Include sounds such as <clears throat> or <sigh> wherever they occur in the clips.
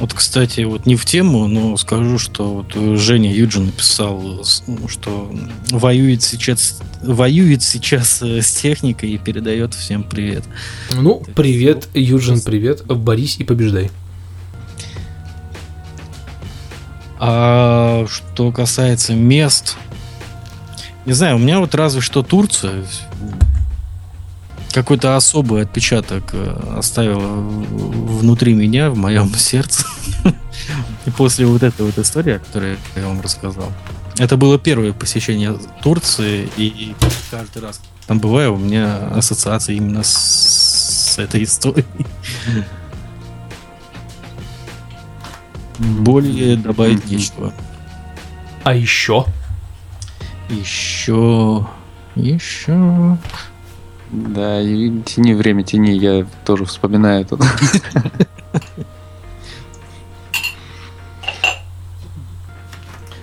Вот, кстати, вот не в тему, но скажу, что вот Женя Юджин написал, что воюет сейчас, воюет сейчас э, с техникой и передает всем привет. Ну, привет, Юджин, привет. Борись и побеждай. А что касается мест, не знаю, у меня вот разве что Турция какой-то особый отпечаток э, оставила внутри меня, в моем <laughs> сердце. И после вот этой вот истории, о которой я вам рассказал. Это было первое посещение Турции, и каждый раз там бываю, у меня ассоциация именно с, с этой историей. Более добавить нечего. А еще? Еще... Еще... Да, и тяни время, тяни, я тоже вспоминаю тут.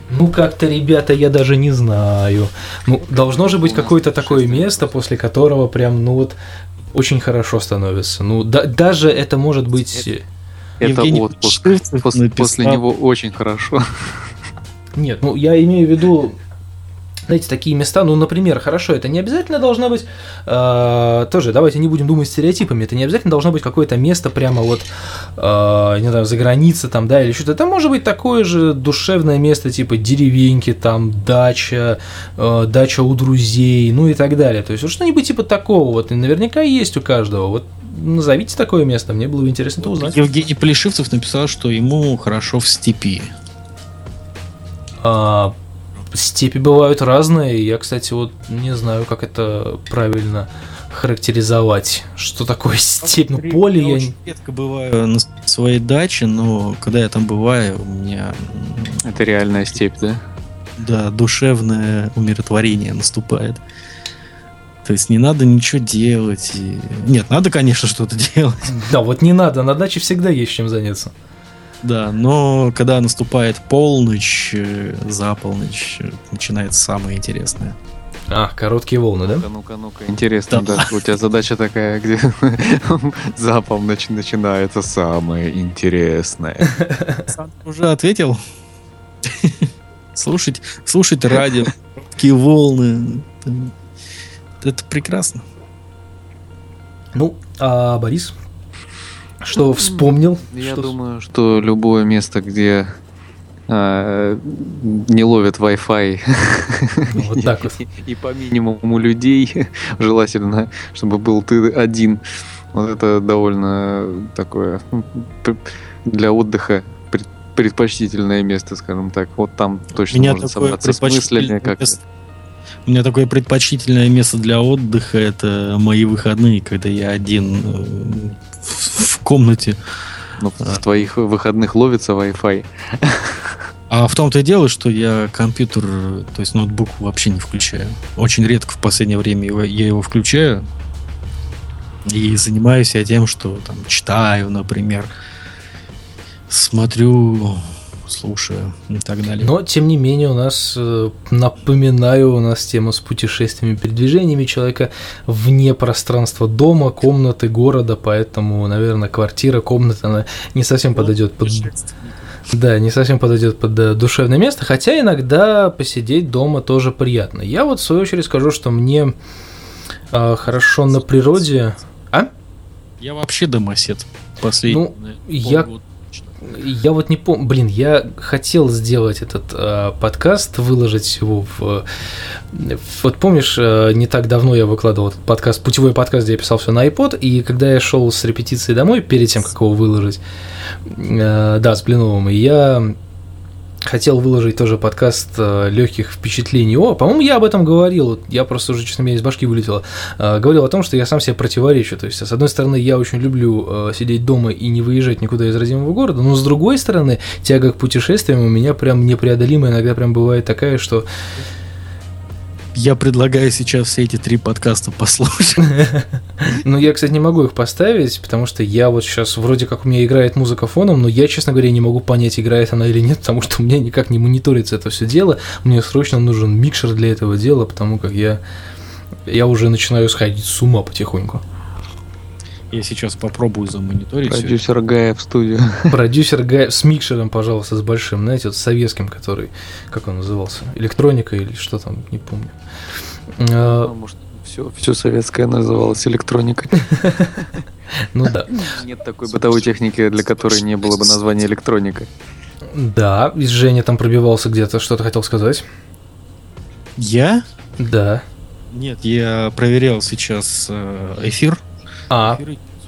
Ну, как-то, ребята, я даже не знаю. Ну, должно же быть какое-то такое место, после которого прям, ну вот, очень хорошо становится. Ну, да, даже это может быть... Это отпуск. После, после него очень хорошо. Нет, ну я имею в виду знаете, такие места, ну, например, хорошо, это не обязательно должно быть, э, тоже, давайте не будем думать стереотипами, это не обязательно должно быть какое-то место прямо вот, э, не знаю, за границей там, да, или что-то, это может быть такое же душевное место, типа деревеньки, там, дача, э, дача у друзей, ну и так далее, то есть вот что-нибудь типа такого вот, и наверняка есть у каждого, вот назовите такое место, мне было бы интересно это узнать. Евгений Полишивцев написал, что ему хорошо в степи. А, степи бывают разные. Я, кстати, вот не знаю, как это правильно характеризовать. Что такое степь? Ну, поле я... я редко бываю на своей даче, но когда я там бываю, у меня... Это реальная степь, да? Да, душевное умиротворение наступает. То есть не надо ничего делать. И... Нет, надо, конечно, что-то <laughs> делать. Да, вот не надо, на даче всегда есть чем заняться. Да, но когда наступает полночь, э, за полночь, э, начинается самое интересное. А, короткие волны, да? Ну-ка, ну-ка, интересно, да. да. У тебя задача такая, где <laughs> за полночь начинается самое интересное. Сам уже ответил. Слушать, слушать радио, короткие волны. Это прекрасно. Ну, а Борис, что вспомнил? Я что... думаю, что любое место, где а, не ловят Wi-Fi ну, вот так вот. и, <laughs> и по минимуму людей, <laughs> желательно, чтобы был ты один. Вот это довольно такое ну, для отдыха предпочтительное место, скажем так. Вот там точно Меня можно собраться с мыслями. Как... Место. У меня такое предпочтительное место для отдыха это мои выходные, когда я один э, в комнате. Ну, в твоих выходных ловится Wi-Fi. А в том-то и дело, что я компьютер, то есть ноутбук вообще не включаю. Очень редко в последнее время я его включаю. И занимаюсь я тем, что там читаю, например, смотрю слушаю и так далее. Но, тем не менее, у нас, э, напоминаю, у нас тема с путешествиями, передвижениями человека вне пространства дома, комнаты, города, поэтому, наверное, квартира, комната, она не совсем подойдет под... Да, не совсем подойдет под э, душевное место, хотя иногда посидеть дома тоже приятно. Я вот в свою очередь скажу, что мне э, хорошо на природе. А? Я вообще домосед. Последний. Ну, я я вот не помню, блин, я хотел сделать этот э, подкаст, выложить его в... Вот помнишь, э, не так давно я выкладывал этот подкаст, путевой подкаст, где я писал все на iPod, и когда я шел с репетиции домой, перед тем, как его выложить, э, да, с Блиновым, я хотел выложить тоже подкаст э, легких впечатлений. О, по-моему, я об этом говорил. Я просто уже, честно, меня из башки вылетело. Э, говорил о том, что я сам себе противоречу. То есть, с одной стороны, я очень люблю э, сидеть дома и не выезжать никуда из родимого города, но с другой стороны, тяга к путешествиям у меня прям непреодолимая иногда прям бывает такая, что я предлагаю сейчас все эти три подкаста послушать. <laughs> Ну, я, кстати, не могу их поставить, потому что я вот сейчас вроде как у меня играет музыка фоном, но я, честно говоря, не могу понять, играет она или нет, потому что у меня никак не мониторится это все дело. Мне срочно нужен микшер для этого дела, потому как я, я уже начинаю сходить с ума потихоньку. Я сейчас попробую замониторить. Продюсер Гая в студию. <laughs> Продюсер Гай с микшером, пожалуйста, с большим, знаете, вот советским, который, как он назывался, электроника или что там, не помню. А, Э, Может, все, все советское называлось электроникой. <laughs> Ну да. Нет такой бытовой техники, для которой не было бы названия электроника. Да, и Женя там пробивался где-то, что-то хотел сказать. Я? Да. Нет, я проверял сейчас э, эфир. А,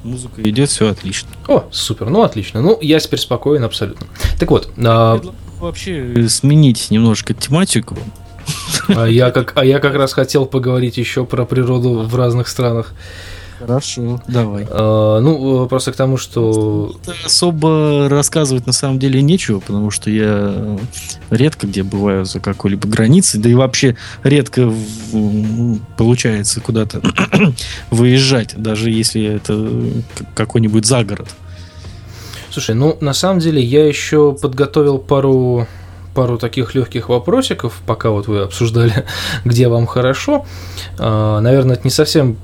музыка идет, все отлично. о, супер, ну отлично. Ну, я теперь спокоен абсолютно. Так вот, а, вообще сменить немножко тематику. а я как, а я как раз хотел поговорить еще про природу в разных странах. Хорошо, давай. А, ну, э, просто к тому, что Особо рассказывать на самом деле нечего, потому что я редко где бываю за какой-либо границей, да и вообще редко в- получается куда-то <clears throat> выезжать, даже если это какой-нибудь загород. Слушай, ну на самом деле я еще подготовил пару пару таких легких вопросиков, пока вот вы обсуждали, <laughs> где вам хорошо. А, Наверное, это не совсем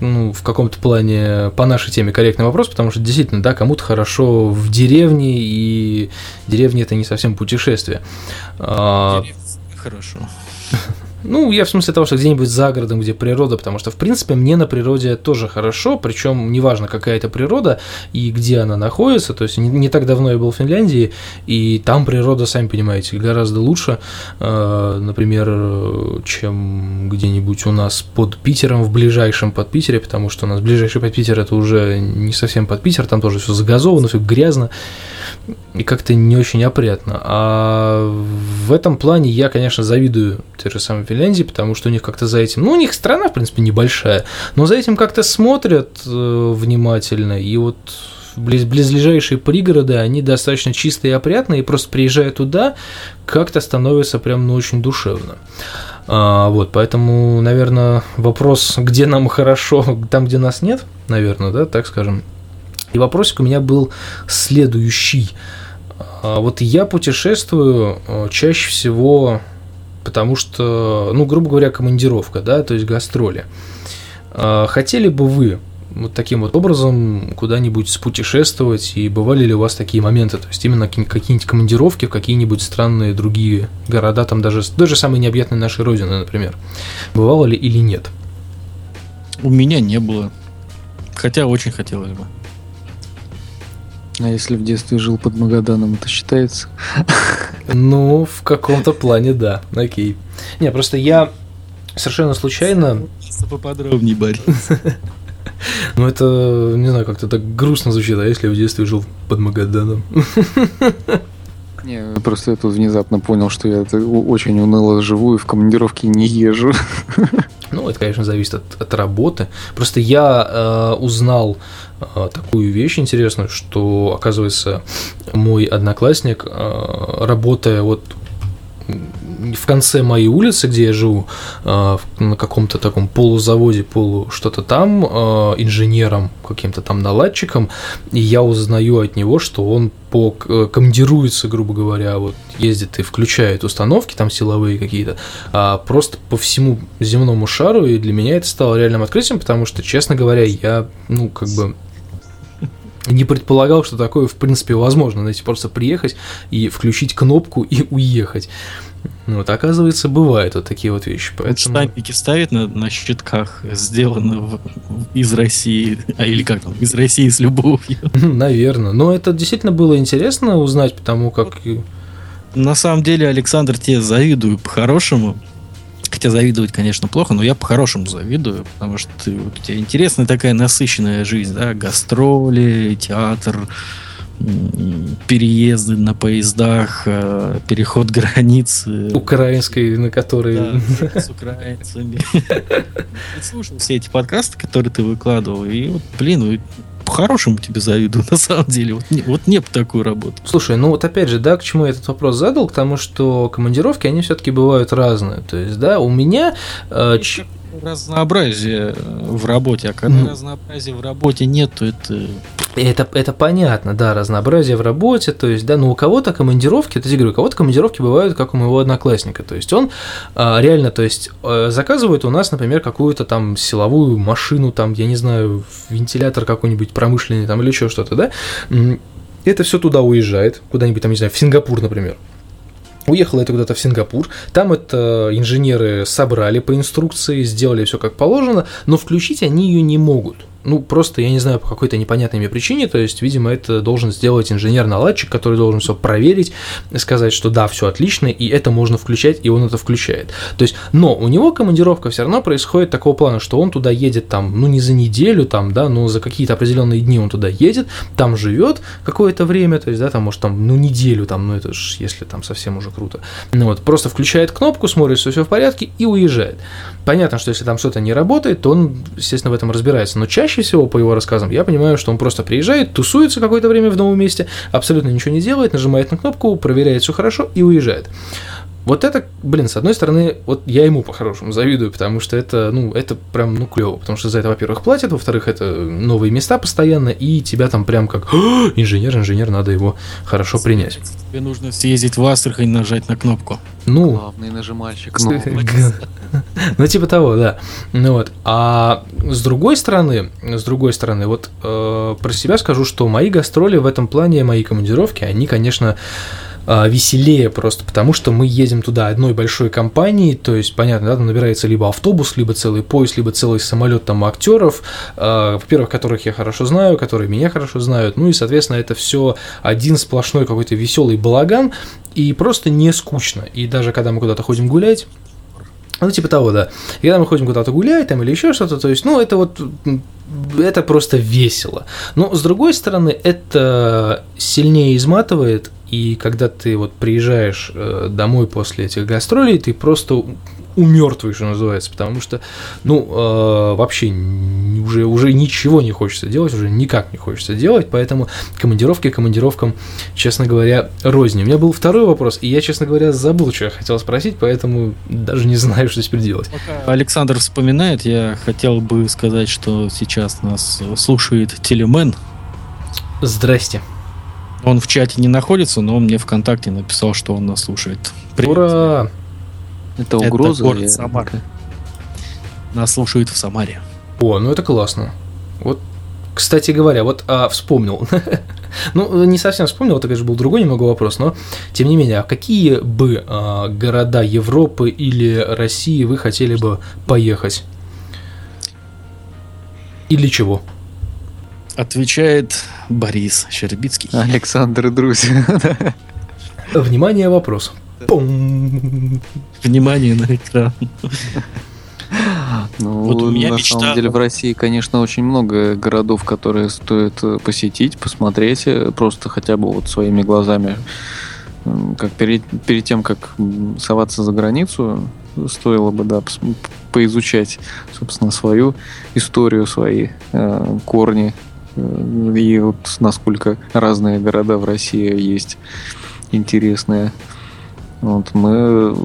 ну, в каком-то плане по нашей теме корректный вопрос, потому что действительно, да, кому-то хорошо в деревне, и деревня это не совсем путешествие. А, Хорошо. <laughs> ну, я в смысле того, что где-нибудь за городом, где природа, потому что, в принципе, мне на природе тоже хорошо, причем неважно, какая это природа и где она находится, то есть не, не так давно я был в Финляндии, и там природа, сами понимаете, гораздо лучше, э, например, чем где-нибудь у нас под Питером, в ближайшем под Питере, потому что у нас ближайший под Питер это уже не совсем под Питер, там тоже все загазовано, все грязно, и как-то не очень опрятно. А в этом плане я, конечно, завидую той же самой Финляндии, потому что у них как-то за этим, ну, у них страна, в принципе, небольшая, но за этим как-то смотрят э, внимательно, и вот близ, близлежащие пригороды, они достаточно чистые и опрятные, и просто приезжая туда, как-то становится прям, ну, очень душевно. А, вот, поэтому, наверное, вопрос, где нам хорошо, <laughs> там, где нас нет, наверное, да, так скажем. И вопросик у меня был следующий. А, Вот я путешествую э, чаще всего, потому что, ну, грубо говоря, командировка, да, то есть гастроли. А, Хотели бы вы вот таким вот образом куда-нибудь спутешествовать, и бывали ли у вас такие моменты, то есть именно какие- какие-нибудь командировки в какие-нибудь странные другие города, там даже, даже самые необъятные нашей родины, например. Бывало ли или нет? У меня не было. Хотя очень хотелось бы. А если в детстве жил под Магаданом, это считается? Ну, в каком-то плане, да. Окей. Не, просто я совершенно случайно Поподробнее, Борис. <laughs> Ну, это, не знаю, как-то так грустно звучит, а если я в детстве жил под Магаданом? <laughs> Не, просто я тут внезапно понял, что я очень уныло живу и в командировке не езжу. <laughs> Ну, это, конечно, зависит от, от работы. Просто я э, узнал э, такую вещь интересную, что, оказывается, мой одноклассник, э, работая вот в конце моей улицы, где я живу, э, на каком-то таком полузаводе, полу что-то там, э, инженером, каким-то там наладчиком, и я узнаю от него, что он по э, командируется, грубо говоря, вот ездит и включает установки там силовые какие-то, а просто по всему земному шару, и для меня это стало реальным открытием, потому что, честно говоря, я, ну, как бы не предполагал, что такое, в принципе, возможно, знаете, просто приехать и включить кнопку и уехать. Ну, вот, оказывается, бывают вот такие вот вещи. Поэтому... штампики ставят на, на щитках, сделано в- из России, а или как там, из России с любовью. <laughs> Наверное. Но это действительно было интересно узнать, потому как... На самом деле, Александр, тебе завидую по-хорошему. Хотя завидовать, конечно, плохо, но я по-хорошему завидую, потому что ты, у тебя интересная такая насыщенная жизнь, да, гастроли, театр, переезды на поездах, э, переход <laughs> границы. Украинской, на которой... Да, <laughs> с украинцами. Слушал все эти подкасты, которые ты выкладывал, и вот, блин, ну, по-хорошему тебе завидую, <laughs> на самом деле. Вот, не, вот не по такую работу. Слушай, ну вот опять же, да, к чему я этот вопрос задал? К тому, что командировки, они все-таки бывают разные. То есть, да, у меня... э, ч- Разнообразие э, в работе, а когда Ну. разнообразия в работе нет, то это Это, это понятно, да, разнообразие в работе, то есть, да, но у кого-то командировки, то есть, говорю, у кого-то командировки бывают, как у моего одноклассника, то есть, он а, реально, то есть, а, заказывает у нас, например, какую-то там силовую машину, там, я не знаю, вентилятор какой-нибудь промышленный, там, или еще что-то, да, это все туда уезжает, куда-нибудь там, не знаю, в Сингапур, например, Уехало это куда-то в Сингапур, там это инженеры собрали по инструкции, сделали все как положено, но включить они ее не могут ну, просто, я не знаю, по какой-то непонятной мне причине, то есть, видимо, это должен сделать инженер-наладчик, который должен все проверить, сказать, что да, все отлично, и это можно включать, и он это включает. То есть, но у него командировка все равно происходит такого плана, что он туда едет там, ну, не за неделю там, да, но за какие-то определенные дни он туда едет, там живет какое-то время, то есть, да, там, может, там, ну, неделю там, ну, это ж, если там совсем уже круто. Ну, вот, просто включает кнопку, смотрит, что все в порядке, и уезжает. Понятно, что если там что-то не работает, то он, естественно, в этом разбирается, но чаще чаще всего, по его рассказам, я понимаю, что он просто приезжает, тусуется какое-то время в новом месте, абсолютно ничего не делает, нажимает на кнопку, проверяет все хорошо и уезжает. Вот это, блин, с одной стороны, вот я ему по-хорошему завидую, потому что это, ну, это прям, ну, клево, потому что за это, во-первых, платят, во-вторых, это новые места постоянно, и тебя там прям как инженер, инженер, надо его хорошо принять. Тебе нужно съездить в Астрахань и нажать на кнопку. Ну, Главный нажимальщик. <laughs> ну, типа того, да. Ну вот. А с другой стороны, с другой стороны, вот э, про себя скажу, что мои гастроли в этом плане, мои командировки, они, конечно, а, веселее просто, потому что мы едем туда одной большой компанией, то есть, понятно, да, там набирается либо автобус, либо целый поезд, либо целый самолет там актеров, э, во-первых, которых я хорошо знаю, которые меня хорошо знают, ну и, соответственно, это все один сплошной какой-то веселый балаган, и просто не скучно. И даже когда мы куда-то ходим гулять, ну, типа того, да. И когда мы ходим куда-то гулять там или еще что-то, то есть, ну, это вот это просто весело. Но с другой стороны, это сильнее изматывает, и когда ты вот приезжаешь э, домой после этих гастролей, ты просто умертвый, что называется, потому что, ну, э, вообще уже, уже ничего не хочется делать, уже никак не хочется делать, поэтому командировки командировкам, честно говоря, розни. У меня был второй вопрос, и я, честно говоря, забыл, что я хотел спросить, поэтому даже не знаю, что теперь делать. Пока Александр вспоминает, я хотел бы сказать, что сейчас нас слушает Телемен. Здрасте. Он в чате не находится, но он мне ВКонтакте написал, что он нас слушает. Привет. Ура! Это угроза? Это город Самар. Нас слушают в Самаре. О, ну это классно. Вот, кстати говоря, вот а, вспомнил. <laughs> ну, не совсем вспомнил, это, конечно, был другой немного вопрос, но тем не менее, а какие бы а, города Европы или России вы хотели бы поехать? Или чего? Отвечает Борис Щербицкий. Александр и друзья. <laughs> Внимание, вопрос. Внимание на экран. Ну, вот у меня на мечта... самом деле в России, конечно, очень много городов, которые стоит э, посетить, посмотреть, э, просто хотя бы вот своими глазами. Как перед, перед тем, как соваться за границу, стоило бы, да, поизучать, собственно, свою историю, свои э, корни, и вот насколько разные города в России есть интересные. Вот мы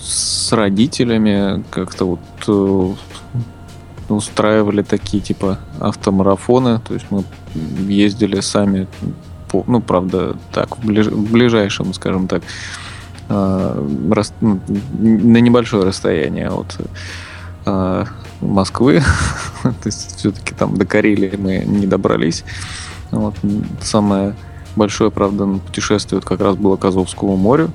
с родителями как-то вот э, устраивали такие типа автомарафоны, то есть мы ездили сами, по, ну правда так в, ближ, в ближайшем, скажем так, э, рас, ну, на небольшое расстояние от э, Москвы, <laughs> то есть все-таки там до Карелии мы не добрались. Вот самое большое, правда, путешествие как раз было к Азовскому морю.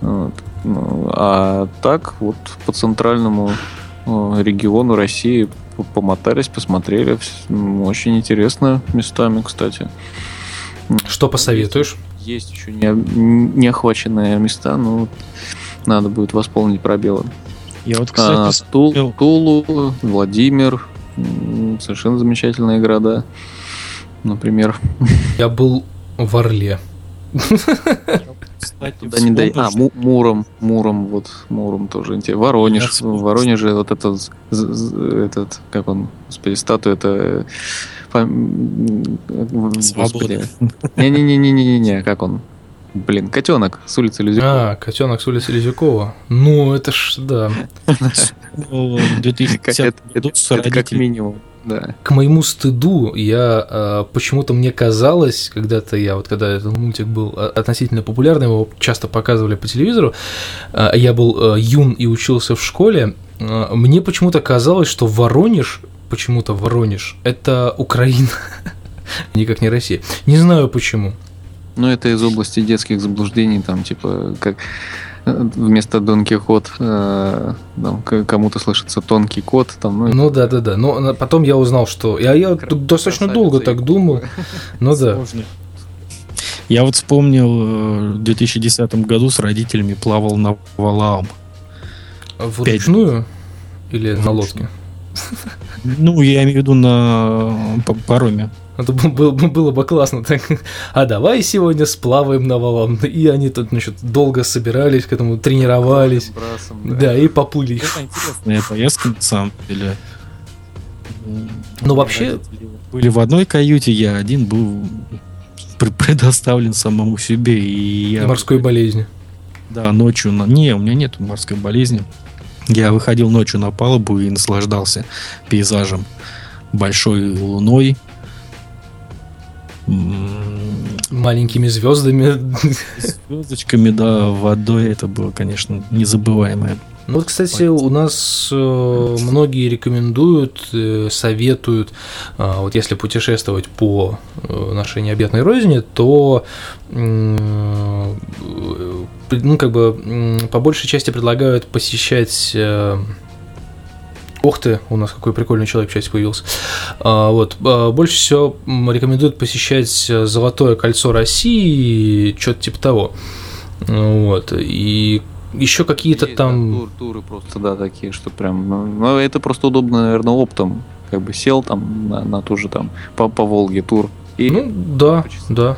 Вот. Ну, а так, вот по центральному э, региону России помотались, посмотрели. Очень интересно местами, кстати. Что посоветуешь? Есть еще не, не охваченные места, но надо будет восполнить пробелы. Я вот, кстати, а, Тул, Тулу, Владимир, совершенно замечательные города, например. Я был в Орле. Кстати, Туда не дай... А, Му Муром, Муром, вот, Муром тоже интересно. Воронеж, в Воронеже вот этот, этот, как он, господи, статуя, это... Господи. Не-не-не-не-не-не, как он? Блин, котенок с улицы Лизюкова. А, котенок с улицы Лизюкова. Ну, это ж, да. Это как минимум. Да. К моему стыду, я э, почему-то мне казалось, когда-то я, вот когда этот мультик был а, относительно популярный, его часто показывали по телевизору, э, я был э, юн и учился в школе, э, мне почему-то казалось, что Воронеж, почему-то Воронеж, это Украина, <laughs> никак не Россия. Не знаю почему. Ну, это из области детских заблуждений, там, типа, как э, вместо Дон Кихот э, кому-то слышится тонкий кот, там, ну, Ну да, да, да. Но потом я узнал, что. Я, я Кра- достаточно долго так думал. Ну да. Я вот вспомнил, э, в 2010 году с родителями плавал на Валаам. Вручную или на лодке? Ну, я имею в виду на пароме. Это бы- было, бы- было бы классно. Так. А давай сегодня сплаваем на валам. И они тут, значит, долго собирались к этому, тренировались. брасом, Да, и поплыли. Это интересная поездка, на самом деле. Ну, вообще- Были в одной каюте, я один был пр- предоставлен самому себе. И я, Морской болезни. Да, ночью... На... Не, у меня нет морской болезни. Я выходил ночью на палубу и наслаждался пейзажем. Большой луной. Маленькими звездами. <laughs> Звездочками, да, водой. Это было, конечно, незабываемое. Ну вот, кстати, у нас э, многие рекомендуют, э, советуют, а, вот если путешествовать по э, нашей необъятной родине, то э, ну, как бы по большей части предлагают посещать Ох ты, у нас какой прикольный человек в чате появился. А, вот, а, больше всего рекомендуют посещать э, Золотое кольцо России, что-то типа того. Вот. И еще какие-то Есть, да, там. тур- туры просто, да, такие, что прям, ну, ну, это просто удобно, наверное, оптом, как бы сел там на, на ту же там, по, по Волге тур, и Ну, да, да.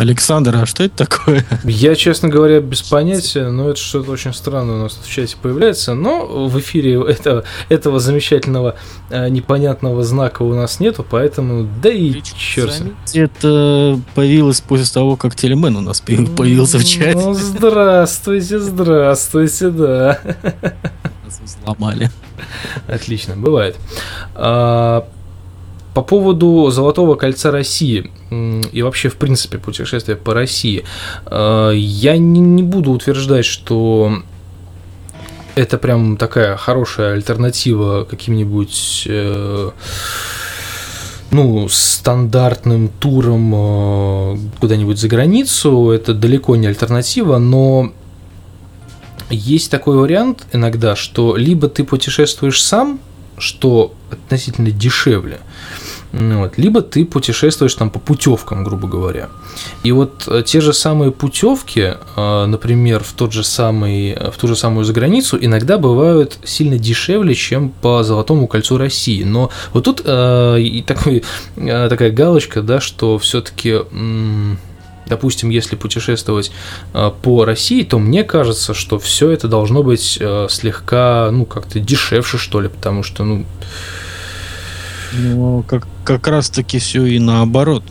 Александр, а что это такое? Я, честно говоря, без понятия, но это что-то очень странное у нас в чате появляется. Но в эфире этого, этого замечательного э, непонятного знака у нас нету, поэтому да и черт. с ним. Это появилось после того, как Телемен у нас появ- появился в чате. Ну, здравствуйте, здравствуйте, да. Нас Взломали. Отлично, бывает. По поводу Золотого кольца России и вообще, в принципе, путешествия по России, а, я не, буду утверждать, что это прям такая хорошая альтернатива каким-нибудь э, ну, стандартным туром э, куда-нибудь за границу. Это далеко не альтернатива, но есть такой вариант иногда, что либо ты путешествуешь сам, что относительно дешевле, вот, либо ты путешествуешь там по путевкам, грубо говоря. И вот э, те же самые путевки, э, например, в тот же самый, в ту же самую заграницу, иногда бывают сильно дешевле, чем по Золотому кольцу России. Но вот тут э, и такой, э, такая галочка, да, что все-таки допустим, если путешествовать э, по России, то мне кажется, что все это должно быть э, слегка, ну, как-то дешевше, что ли, потому что, ну, Ну, как, как раз таки все и наоборот.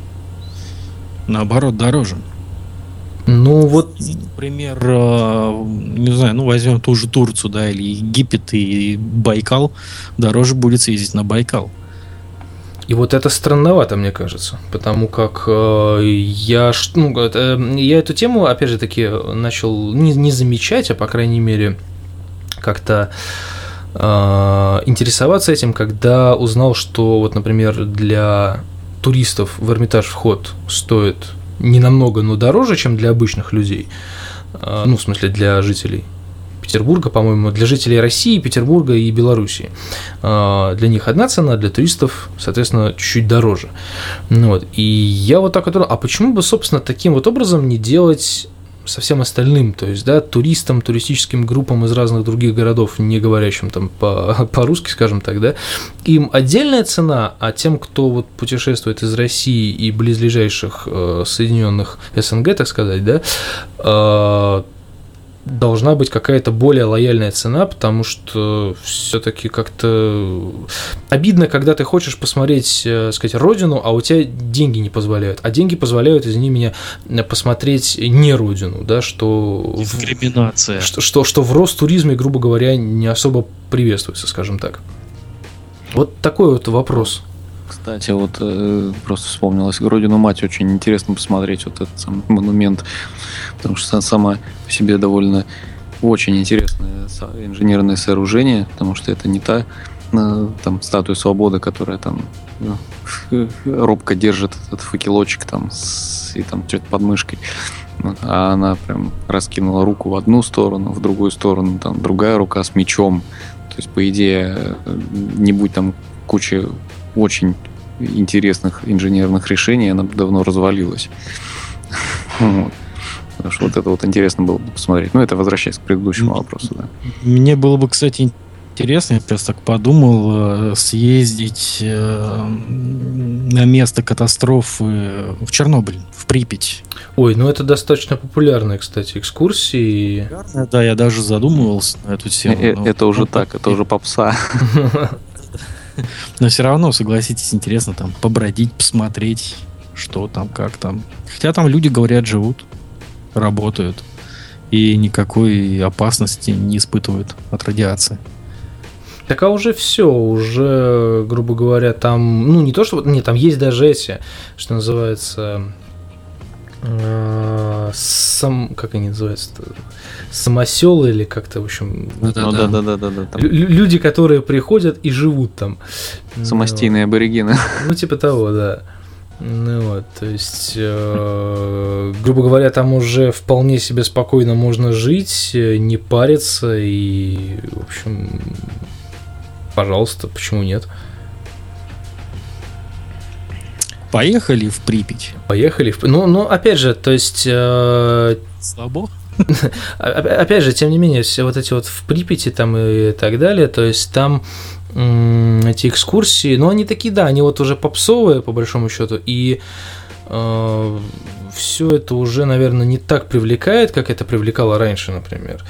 Наоборот, дороже. ну вот, Например, э, не знаю, ну возьмем ту же Турцию, да, или Египет и Байкал, дороже будет съездить на Байкал. и вот это странновато, мне кажется, потому как э, я, ну, это, я эту тему, опять же таки, начал не, не замечать, а, по крайней мере, как-то э, интересоваться этим, когда узнал, что вот, например, для туристов в Эрмитаж вход стоит не намного, но дороже, чем для обычных людей. Э, Ну, в смысле, для жителей Петербурга, по-моему, для жителей России, Петербурга и Белоруссии. Э, Для них одна цена, для туристов, соответственно, чуть-чуть дороже. Ну Вот. И я вот так вот, а почему бы, собственно, таким вот образом не делать со всем остальным, то есть, да, туристам, туристическим группам из разных других городов, не говорящим там по- <laughs> по-русски, скажем так, да, им отдельная цена, а тем, кто вот путешествует из России и близлежащих э, Соединенных СНГ, так сказать, да, э, должна быть какая-то более лояльная цена, потому что все-таки как-то обидно, когда ты хочешь посмотреть, э, сказать, родину, а у тебя деньги не позволяют. А деньги позволяют, извини меня, посмотреть не родину, да, что в, Дискриминация. что, что, что в Ростуризме, грубо говоря, не особо приветствуется, скажем так. Вот такой вот вопрос. Кстати, вот э, просто вспомнилось, Родину мать очень интересно посмотреть вот этот самый монумент, потому что сама по себе довольно очень интересное инженерное сооружение, потому что это не та э, там статуя свободы, которая там э, <laughs> робко держит этот факелочек там с, и там что-то под мышкой. А она прям раскинула руку в одну сторону, в другую сторону там другая рука с мечом. То есть, по идее, не будь там кучи очень интересных инженерных решений, она давно развалилась. Вот. Потому что вот это вот интересно было бы посмотреть. Ну, это возвращаясь к предыдущему вопросу, да. Мне было бы, кстати, интересно, я сейчас так подумал, э, съездить э, на место катастрофы в Чернобыль, в Припять. Ой, ну это достаточно популярная, кстати, экскурсии. Да, я даже задумывался на эту тему. Э, это уже так, это уже попса. <laughs> Но все равно, согласитесь, интересно там побродить, посмотреть, что там, как там. Хотя там люди, говорят, живут, работают и никакой опасности не испытывают от радиации. Так а уже все, уже, грубо говоря, там, ну не то, что, нет, там есть даже эти, что называется, сам, как они называются, самоселы или как-то, в общем, ну, да, да, да, да, да, да, там. люди, которые приходят и живут там. Самостийные ну, аборигены. Ну типа того, да. Ну вот, то есть, э, грубо говоря, там уже вполне себе спокойно можно жить, не париться и, в общем, пожалуйста, почему нет? Поехали в Припять. Поехали в... Ну, ну опять же, то есть... Э... Слабо? <laughs> Опять же, тем не менее, все вот эти вот в Припяти там и так далее, то есть там эти экскурсии, ну, они такие, да, они вот уже попсовые, по большому счету, и э, все это уже, наверное, не так привлекает, как это привлекало раньше, например.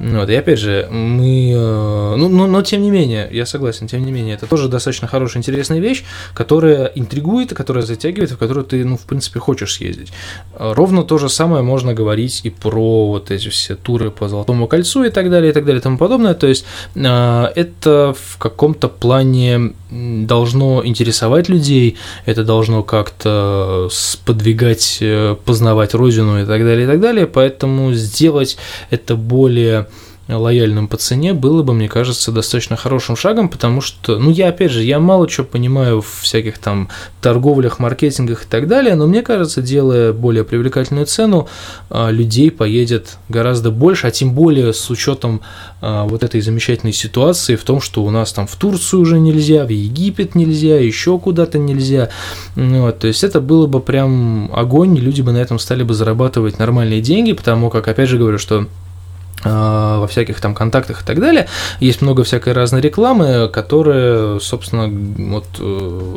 Вот, и опять же, мы... Э, ну, но, но тем не менее, я согласен, тем не менее, это тоже достаточно хорошая, интересная вещь, которая интригует, которая затягивает, в которую ты, ну, в принципе, хочешь съездить. Ровно то же самое можно говорить и про вот эти все туры по Золотому кольцу и так далее, и так далее, и тому подобное. То есть, э, это в каком-то плане должно интересовать людей, это должно как-то сподвигать э, познавать родину и так далее, и так далее. Поэтому сделать это более лояльным по цене было бы, мне кажется, достаточно хорошим шагом, потому что, ну, я, опять же, я мало чего понимаю в всяких там торговлях, маркетингах и так далее, но мне кажется, делая более привлекательную цену, а, людей поедет гораздо больше, а тем более с учетом а, вот этой замечательной ситуации в том, что у нас там в Турцию уже нельзя, в Египет нельзя, еще куда-то нельзя, вот, то есть это было бы прям огонь, люди бы на этом стали бы зарабатывать нормальные деньги, потому как, опять же говорю, что во всяких там контактах и так далее. Есть много всякой разной рекламы, которая, собственно, вот э,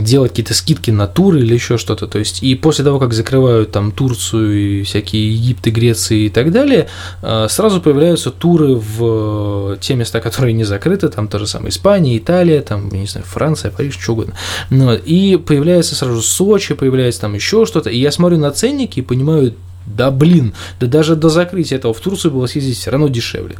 делать какие-то скидки на туры или еще что-то. То есть, и после того, как закрывают там Турцию и всякие Египты, Греции и так далее, э, сразу появляются туры в те места, которые не закрыты, там то же самое Испания, Италия, там, не знаю, Франция, Париж, что угодно. Ну, и появляется сразу Сочи, появляется там еще что-то. И я смотрю на ценники и понимаю, да блин, да даже до закрытия этого в Турцию было съездить все равно дешевле.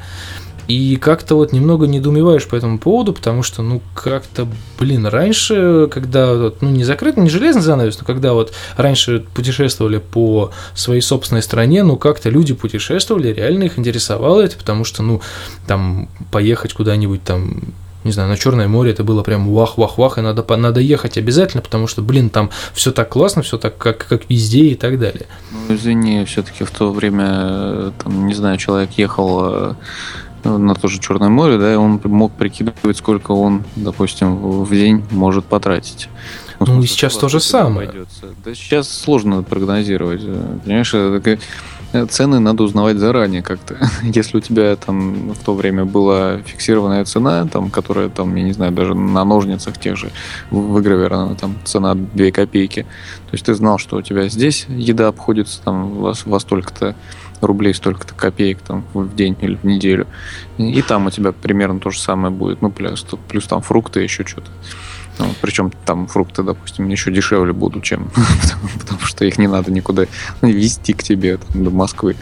И как-то вот немного недоумеваешь по этому поводу, потому что, ну, как-то, блин, раньше, когда, ну, не закрыт, не железный занавес, но когда вот раньше путешествовали по своей собственной стране, ну, как-то люди путешествовали, реально их интересовало это, потому что, ну, там, поехать куда-нибудь там не знаю, на Черное море это было прям вах-вах-вах, и надо, надо ехать обязательно, потому что, блин, там все так классно, все так, как, как везде и так далее. Ну, извини, все-таки в то время, там, не знаю, человек ехал э, на то же Черное море, да, и он мог прикидывать, сколько он, допустим, в день может потратить. Ну, ну и сейчас то же самое. Обойдется. Да сейчас сложно прогнозировать. Понимаешь, это цены надо узнавать заранее как-то. <laughs> Если у тебя там в то время была фиксированная цена, там, которая там, я не знаю, даже на ножницах тех же выгравирована, там цена 2 копейки. То есть ты знал, что у тебя здесь еда обходится там во, во столько-то рублей, столько-то копеек там в день или в неделю. И там у тебя примерно то же самое будет. Ну, плюс, плюс там фрукты, еще что-то. Ну, причем там фрукты, допустим, еще дешевле будут, чем <laughs> потому что их не надо никуда везти к тебе там, до Москвы.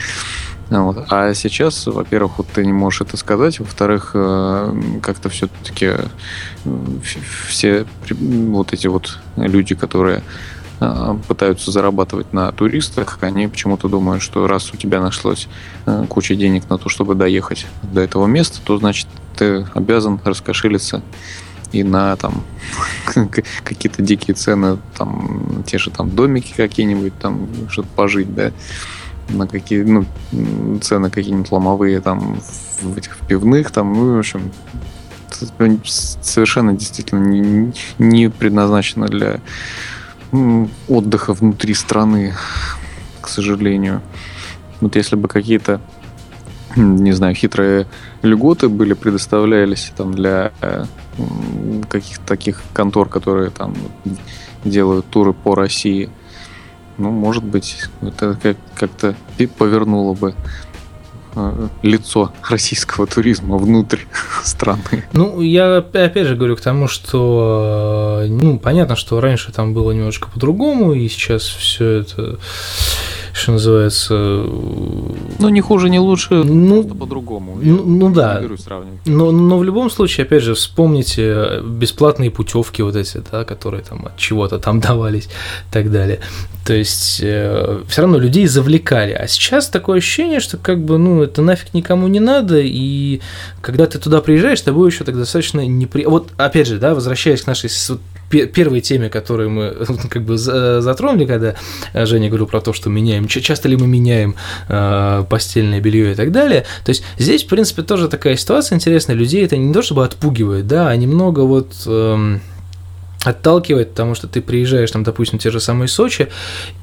Вот. А сейчас, во-первых, вот ты не можешь это сказать, во-вторых, э, как-то все-таки все вот эти вот люди, которые э, пытаются зарабатывать на туристах, они почему-то думают, что раз у тебя нашлось э, куча денег на то, чтобы доехать до этого места, то значит ты обязан раскошелиться и на там <laughs> какие-то дикие цены, там те же там домики какие-нибудь, там что-то пожить, да на какие, ну, цены какие-нибудь ломовые там в этих в пивных, там, ну, в общем, совершенно действительно не, не предназначено для отдыха внутри страны, к сожалению. Вот если бы какие-то, не знаю, хитрые льготы были предоставлялись там для каких-то таких контор, которые там делают туры по России – ну, может быть, это как- как-то повернуло бы э, лицо российского туризма внутрь <laughs> страны. Ну, я опять же говорю к тому, что, э, ну, понятно, что раньше там было немножко по-другому, и сейчас все это что называется... Ну, не хуже, не лучше, ну, по-другому. Ну, ну да. Но, но в любом случае, опять же, вспомните бесплатные путевки вот эти, да, которые там от чего-то там <laughs> давались и так далее. То есть э, все равно людей завлекали. А сейчас такое ощущение, что как бы, ну, это нафиг никому не надо, и когда ты туда приезжаешь, тобой еще так достаточно непри... Вот, опять же, да, возвращаясь к нашей первой теме, которую мы <laughs> как бы затронули, когда Женя говорил про то, что меняем, часто ли мы меняем э, постельное белье и так далее. То есть здесь, в принципе, тоже такая ситуация интересная. Людей это не то чтобы отпугивает, да, а немного вот э, отталкивает, потому что ты приезжаешь, там, допустим, те же самые Сочи,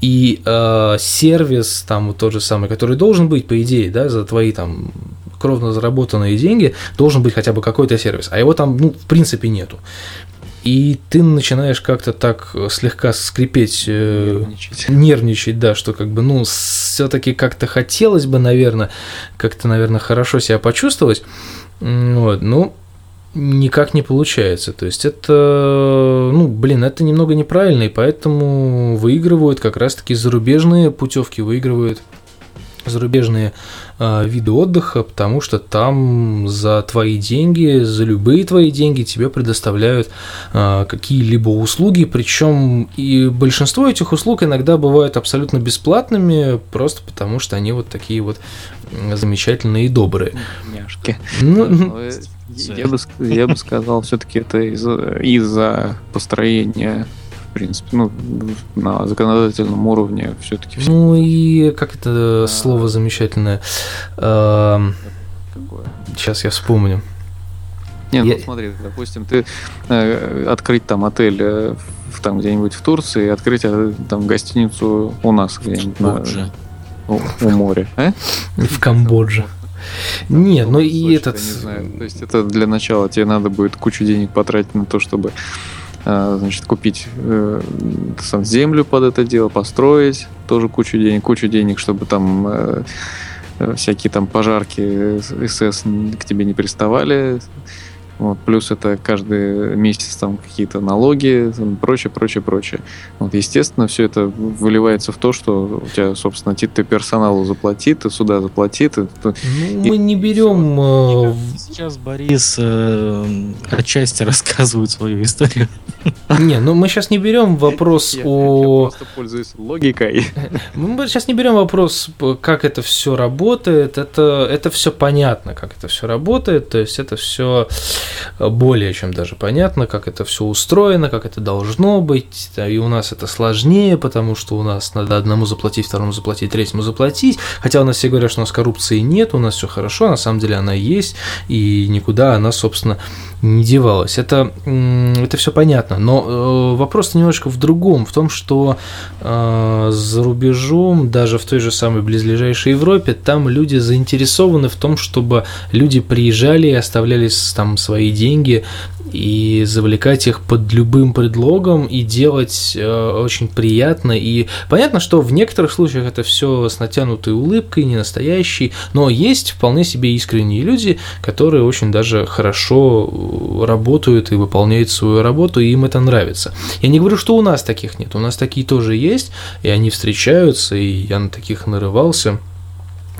и э, сервис там вот тот же самый, который должен быть, по идее, да, за твои там кровно заработанные деньги, должен быть хотя бы какой-то сервис, а его там, ну, в принципе, нету и ты начинаешь как-то так слегка скрипеть, э, нервничать, нервничать да, что как бы, ну, все-таки как-то хотелось бы, наверное, как-то, наверное, хорошо себя почувствовать, вот, ну, никак не получается. То есть это, ну, блин, это немного неправильно, и поэтому выигрывают как раз-таки зарубежные путевки, выигрывают зарубежные э, виды отдыха, потому что там за твои деньги, за любые твои деньги тебе предоставляют э, какие-либо услуги, причем и большинство этих услуг иногда бывают абсолютно бесплатными, просто потому что они вот такие вот замечательные и добрые. Няшки. Ну, ну я бы, я бы сказал, все-таки это из-за из построения в принципе, ну, на законодательном уровне все-таки. Ну и как это слово замечательное. Эм, Какое? Сейчас я вспомню. Не, ну я... смотри, допустим, ты э, открыть там отель э, там где-нибудь в Турции, открыть э, там гостиницу у нас где-нибудь на, у, у моря, а? В Камбодже. Нет, ну и этот... Не знаю. То есть это для начала тебе надо будет кучу денег потратить на то, чтобы Э, значит, купить э, землю под это дело, построить, тоже кучу денег, кучу денег, чтобы там э, всякие там пожарки СС к тебе не приставали, вот, плюс это каждый месяц там какие-то налоги, там, прочее, прочее, прочее. Вот, естественно, все это выливается в то, что у тебя, собственно, ты, ты персоналу заплати, ты сюда заплати. Ты, ну, и, мы не берем... Э, сейчас Борис э, отчасти рассказывает свою историю. Не, ну мы сейчас не берем вопрос о... Я просто пользуюсь логикой. <laughs> Мы сейчас не берем вопрос, как это все работает. Это, это все понятно, как это все работает. То есть это все более чем даже понятно, как это все устроено, как это должно быть. И у нас это сложнее, потому что у нас надо одному заплатить, второму заплатить, третьему заплатить. Хотя у нас все говорят, что у нас коррупции нет, у нас все хорошо, на самом деле она есть, и никуда она, собственно, не девалась. Это, это все понятно. Но э, вопрос немножко в другом, в том, что э, за рубежом, даже в той же самой близлежащей Европе, там люди заинтересованы в том, чтобы люди приезжали и оставляли там свои деньги и завлекать их под любым предлогом и делать э, очень приятно. И понятно, что в некоторых случаях это все с натянутой улыбкой, не настоящий, но есть вполне себе искренние люди, которые очень даже хорошо э, работают и выполняют свою работу, и им это нравится. Я не говорю, что у нас таких нет, у нас такие тоже есть, и они встречаются, и я на таких нарывался.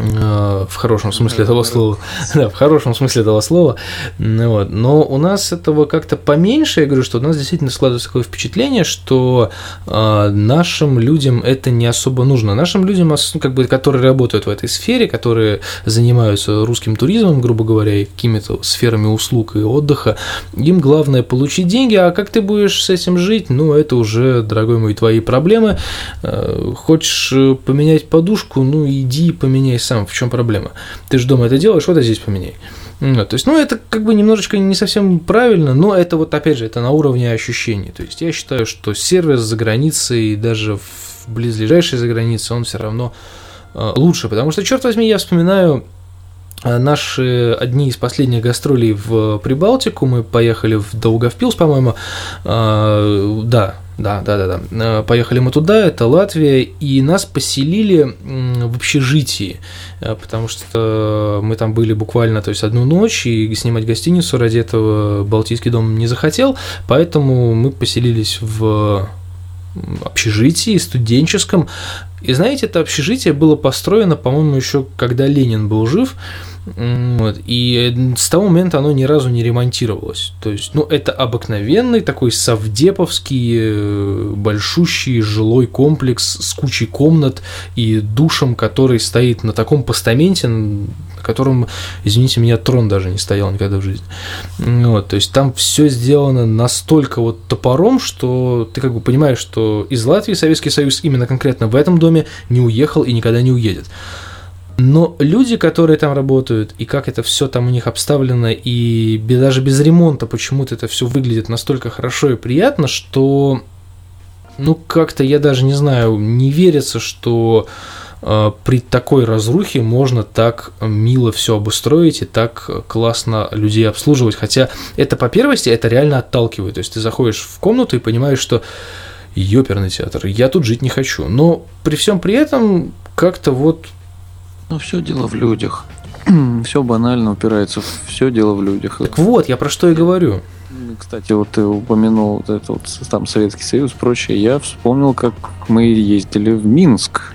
Э, в хорошем смысле этого слова. <laughs> Да, в хорошем смысле этого слова. Ну вот. Но у нас этого как-то поменьше. Я говорю, что у нас действительно складывается такое впечатление, что э, нашим людям это не особо нужно. Нашим людям, как бы, которые работают в этой сфере, которые занимаются русским туризмом, грубо говоря, и какими-то сферами услуг и отдыха, им главное получить деньги, а как ты будешь с этим жить, ну, это уже, дорогой мой, твои проблемы. Э, хочешь поменять подушку, ну, иди поменяй сам, в чем проблема? Ты же дома это делаешь, вот здесь поменяй. Ну, то есть, ну, это как бы немножечко не совсем правильно, но это вот, опять же, это на уровне ощущений. То есть, я считаю, что сервис за границей, даже в близлежащей за границей, он все равно э, лучше, потому что, черт возьми, я вспоминаю э, наши одни из последних гастролей в Прибалтику, мы поехали в Даугавпилс, по-моему, э, да, да, да, да, да. Э, поехали мы туда, это Латвия, и нас поселили в общежитии, э, потому что мы там были буквально, то есть одну ночь, и снимать гостиницу ради этого Балтийский дом не захотел, поэтому мы поселились в общежитии студенческом. И знаете, это общежитие было построено, по-моему, еще когда Ленин был жив. Вот, и с того момента оно ни разу не ремонтировалось. То есть, ну, это обыкновенный такой совдеповский э, большущий жилой комплекс с кучей комнат и душем, который стоит на таком постаменте, котором, извините меня, трон даже не стоял никогда в жизни. Вот, то есть там все сделано настолько вот топором, что ты как бы понимаешь, что из Латвии Советский Союз именно конкретно в этом доме не уехал и никогда не уедет. Но люди, которые там работают, и как это все там у них обставлено, и даже без ремонта почему-то это все выглядит настолько хорошо и приятно, что, ну, как-то я даже не знаю, не верится, что при такой разрухе можно так мило все обустроить и так классно людей обслуживать. Хотя это по первости, это реально отталкивает. То есть ты заходишь в комнату и понимаешь, что ёперный театр, я тут жить не хочу. Но при всем при этом как-то вот ну, все дело в людях. <clears throat> все банально упирается все дело в людях. Так вот, я про что и говорю. Кстати, вот ты упомянул вот это вот, там Советский Союз, прочее. Я вспомнил, как мы ездили в Минск.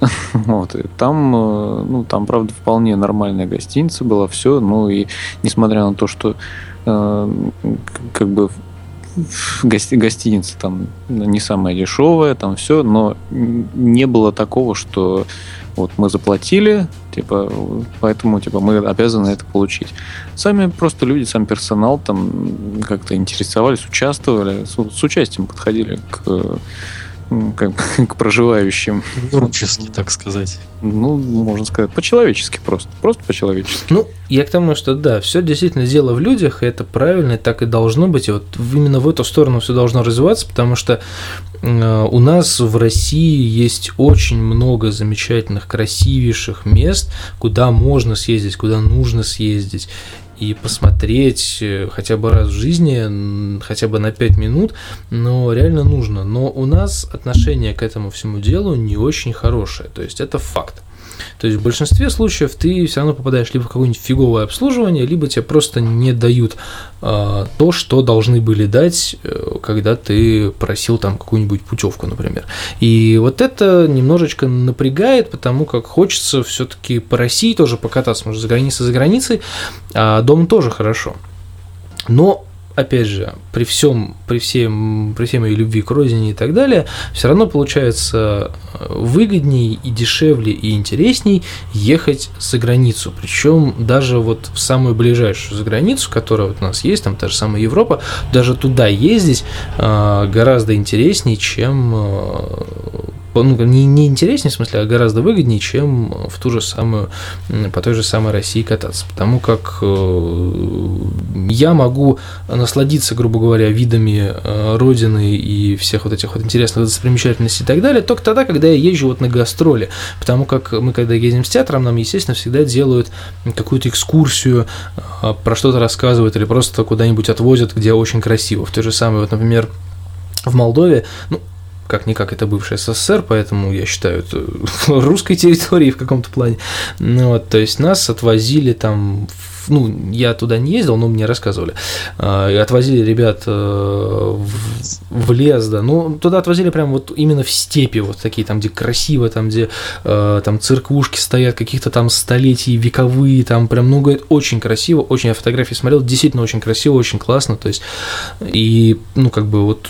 <laughs> вот, и там, э, ну, там, правда, вполне нормальная гостиница была, все, ну, и несмотря на то, что э, как бы гости, гостиница там не самая дешевая, там все, но не было такого, что вот мы заплатили, типа, поэтому типа мы обязаны это получить. Сами просто люди, сам персонал там как-то интересовались, участвовали, с, с участием подходили к как, <laughs> к проживающим. Дружески, так сказать. Ну, можно сказать, по-человечески просто. Просто по-человечески. Ну, я к тому, что да, все действительно дело в людях, и это правильно, и так и должно быть. И вот именно в эту сторону все должно развиваться, потому что э, у нас в России есть очень много замечательных, красивейших мест, куда можно съездить, куда нужно съездить и посмотреть э, хотя бы раз в жизни, хотя бы на 5 минут, но реально нужно. Но у нас отношение к этому всему делу не очень хорошее, то есть это факт. То есть в большинстве случаев ты все равно попадаешь либо в какое-нибудь фиговое обслуживание, либо тебе просто не дают э, то, что должны были дать, э, когда ты просил там какую-нибудь путевку, например. И вот это немножечко напрягает, потому как хочется все-таки по России тоже покататься, может, за границей за границей, а дом тоже хорошо. Но опять же, при всем, при всем, при всей моей любви к родине и так далее, все равно получается э, выгоднее и дешевле и интересней ехать за границу. Причем даже вот в самую ближайшую за границу, которая вот у нас есть, там та же самая Европа, даже туда ездить э, гораздо интереснее, чем э, ну, не, не интереснее, в смысле, а гораздо выгоднее, чем в ту же самую, по той же самой России кататься. Потому как э, я могу насладиться, грубо говоря, видами э, Родины и всех вот этих вот интересных достопримечательностей и так далее, только тогда, когда я езжу вот на гастроли. Потому как мы, когда ездим с театром, нам, естественно, всегда делают какую-то экскурсию, э, про что-то рассказывают или просто куда-нибудь отвозят, где очень красиво. В той же самой, вот, например, в Молдове, ну, как-никак это бывший СССР, поэтому я считаю это <laughs> русской территорией в каком-то плане. Ну, вот, то есть нас отвозили там ну, я туда не ездил, но мне рассказывали. А, и отвозили ребят э, в, в лес, да. Ну, туда отвозили прям вот именно в степи, вот такие там, где красиво, там, где э, там церквушки стоят, каких-то там столетий вековые, там прям, ну, говорит, очень красиво, очень, я фотографии смотрел, действительно очень красиво, очень классно, то есть, и, ну, как бы вот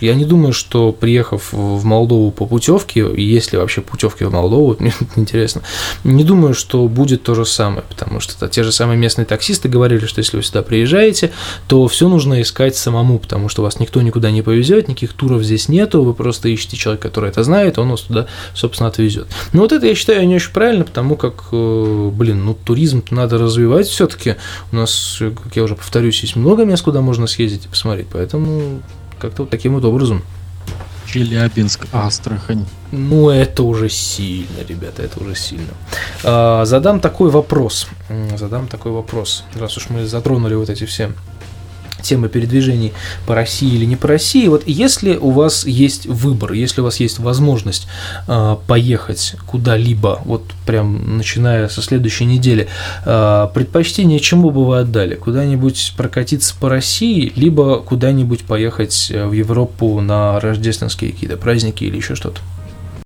я не думаю, что приехав в Молдову по путевке, есть ли вообще путевки в Молдову, <laughs> мне интересно, не думаю, что будет то же самое, потому что те же самые местные таксисты говорили, что если вы сюда приезжаете, то все нужно искать самому, потому что вас никто никуда не повезет, никаких туров здесь нету, вы просто ищете человека, который это знает, он вас туда, собственно, отвезет. Но вот это я считаю не очень правильно, потому как, э, блин, ну туризм надо развивать все-таки. У нас, как я уже повторюсь, есть много мест, куда можно съездить и посмотреть, поэтому как-то вот таким вот образом. Челябинск, Астрахань. Ну, это уже сильно, ребята, это уже сильно. А, задам такой вопрос. Задам такой вопрос. Раз уж мы затронули вот эти все темы передвижений по России или не по России. Вот если у вас есть выбор, если у вас есть возможность э, поехать куда-либо, вот прям начиная со следующей недели, э, предпочтение чему бы вы отдали? Куда-нибудь прокатиться по России, либо куда-нибудь поехать в Европу на рождественские какие-то праздники или еще что-то?